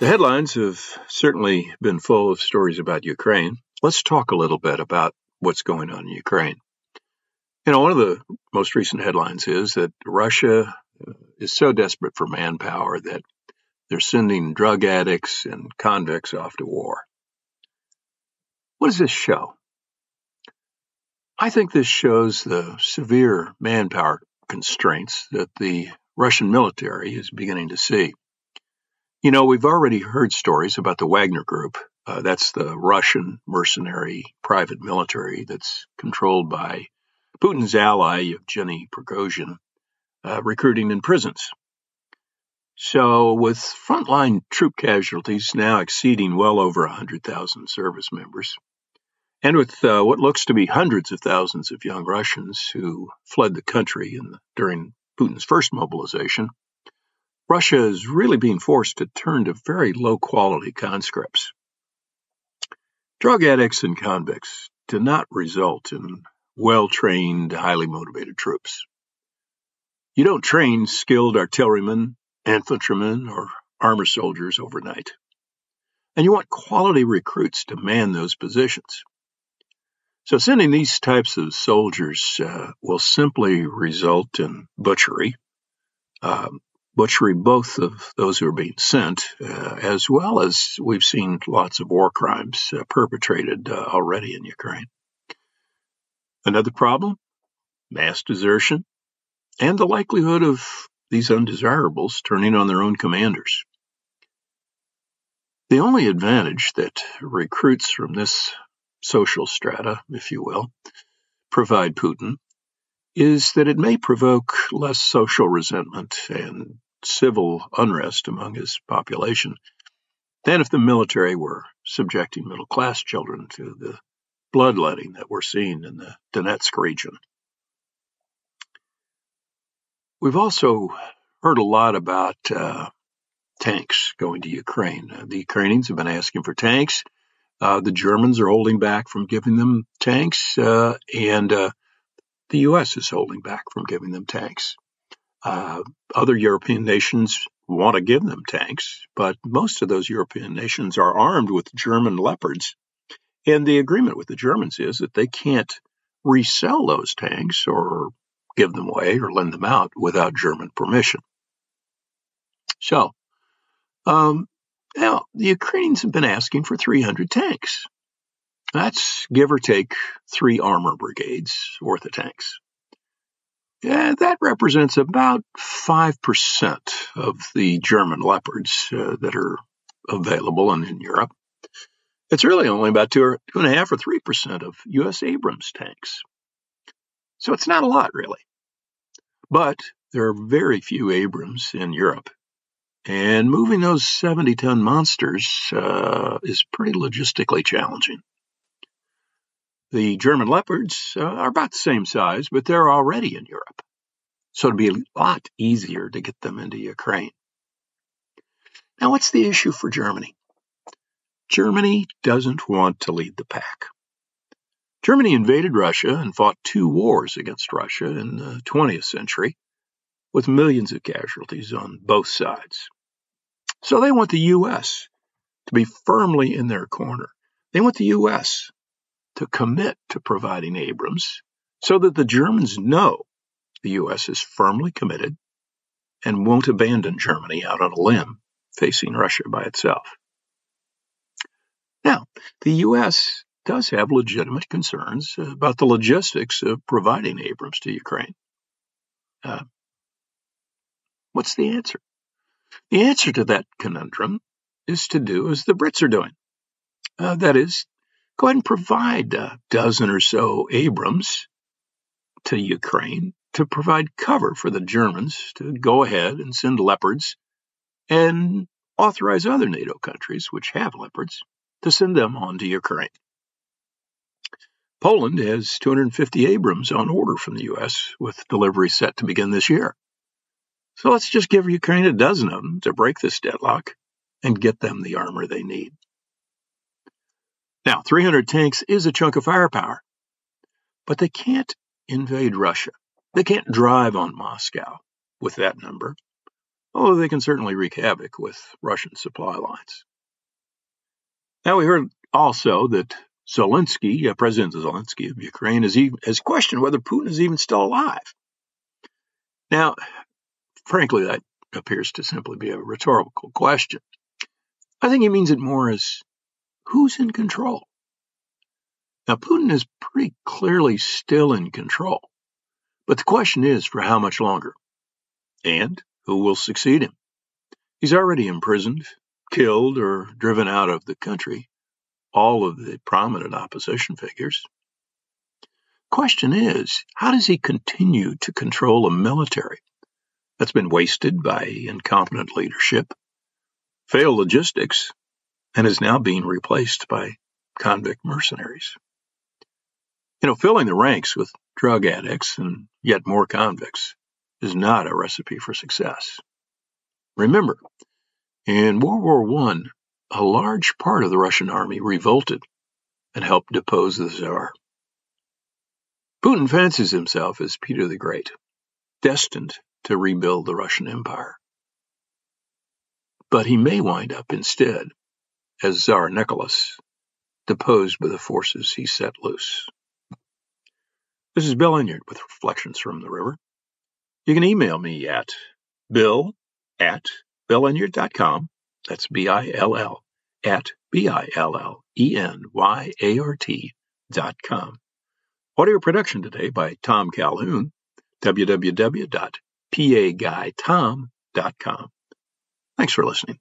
The headlines have certainly been full of stories about Ukraine. Let's talk a little bit about what's going on in Ukraine. You know, one of the most recent headlines is that Russia uh, is so desperate for manpower that they're sending drug addicts and convicts off to war. What does this show? I think this shows the severe manpower constraints that the Russian military is beginning to see. You know, we've already heard stories about the Wagner Group. Uh, that's the Russian mercenary private military that's controlled by Putin's ally, Yevgeny Prigozhin, uh, recruiting in prisons. So, with frontline troop casualties now exceeding well over 100,000 service members, and with uh, what looks to be hundreds of thousands of young Russians who fled the country the, during Putin's first mobilization, Russia is really being forced to turn to very low quality conscripts. Drug addicts and convicts do not result in well trained, highly motivated troops. You don't train skilled artillerymen, infantrymen, or armor soldiers overnight. And you want quality recruits to man those positions. So sending these types of soldiers uh, will simply result in butchery, um, butchery both of those who are being sent, uh, as well as we've seen lots of war crimes uh, perpetrated uh, already in Ukraine. Another problem mass desertion and the likelihood of these undesirables turning on their own commanders. The only advantage that recruits from this social strata, if you will, provide Putin is that it may provoke less social resentment and civil unrest among his population than if the military were subjecting middle class children to the bloodletting that we're seeing in the Donetsk region. We've also heard a lot about uh, tanks going to Ukraine. Uh, the Ukrainians have been asking for tanks. Uh, the Germans are holding back from giving them tanks, uh, and uh, the U.S. is holding back from giving them tanks. Uh, other European nations want to give them tanks, but most of those European nations are armed with German Leopards. And the agreement with the Germans is that they can't resell those tanks or give them away or lend them out without German permission. So, um, now the Ukrainians have been asking for 300 tanks. That's give or take three armor brigades worth of tanks. That represents about 5% of the German Leopards uh, that are available and in Europe. It's really only about two and a half or three percent of U.S. Abrams tanks. So it's not a lot, really. But there are very few Abrams in Europe. And moving those 70 ton monsters uh, is pretty logistically challenging. The German Leopards uh, are about the same size, but they're already in Europe. So it'd be a lot easier to get them into Ukraine. Now, what's the issue for Germany? Germany doesn't want to lead the pack. Germany invaded Russia and fought two wars against Russia in the 20th century, with millions of casualties on both sides. So they want the U.S. to be firmly in their corner. They want the U.S to commit to providing Abrams so that the Germans know the U.S. is firmly committed and won't abandon Germany out on a limb facing Russia by itself. Now, the U.S. does have legitimate concerns about the logistics of providing Abrams to Ukraine. Uh, what's the answer? The answer to that conundrum is to do as the Brits are doing. Uh, that is, go ahead and provide a dozen or so Abrams to Ukraine to provide cover for the Germans to go ahead and send leopards and authorize other NATO countries, which have leopards, to send them on to Ukraine. Poland has 250 Abrams on order from the U.S., with delivery set to begin this year. So let's just give Ukraine a dozen of them to break this deadlock and get them the armor they need. Now, 300 tanks is a chunk of firepower, but they can't invade Russia. They can't drive on Moscow with that number. although they can certainly wreak havoc with Russian supply lines. Now, we heard also that Zelensky, uh, President Zelensky of Ukraine, has, even, has questioned whether Putin is even still alive. Now, frankly, that appears to simply be a rhetorical question. I think he means it more as who's in control? Now, Putin is pretty clearly still in control, but the question is for how much longer? And who will succeed him? He's already imprisoned, killed, or driven out of the country all of the prominent opposition figures. Question is, how does he continue to control a military that's been wasted by incompetent leadership, failed logistics, and is now being replaced by convict mercenaries? You know, filling the ranks with drug addicts and yet more convicts is not a recipe for success. Remember, in World War I, a large part of the Russian army revolted and helped depose the Tsar. Putin fancies himself as Peter the Great, destined to rebuild the Russian Empire. But he may wind up instead as Tsar Nicholas, deposed by the forces he set loose. This is Bill Enyart with Reflections from the River. You can email me at bill at com. That's B-I-L-L at B-I-L-L-E-N-Y-A-R-T dot com. Audio production today by Tom Calhoun, www.paguytom.com. Thanks for listening.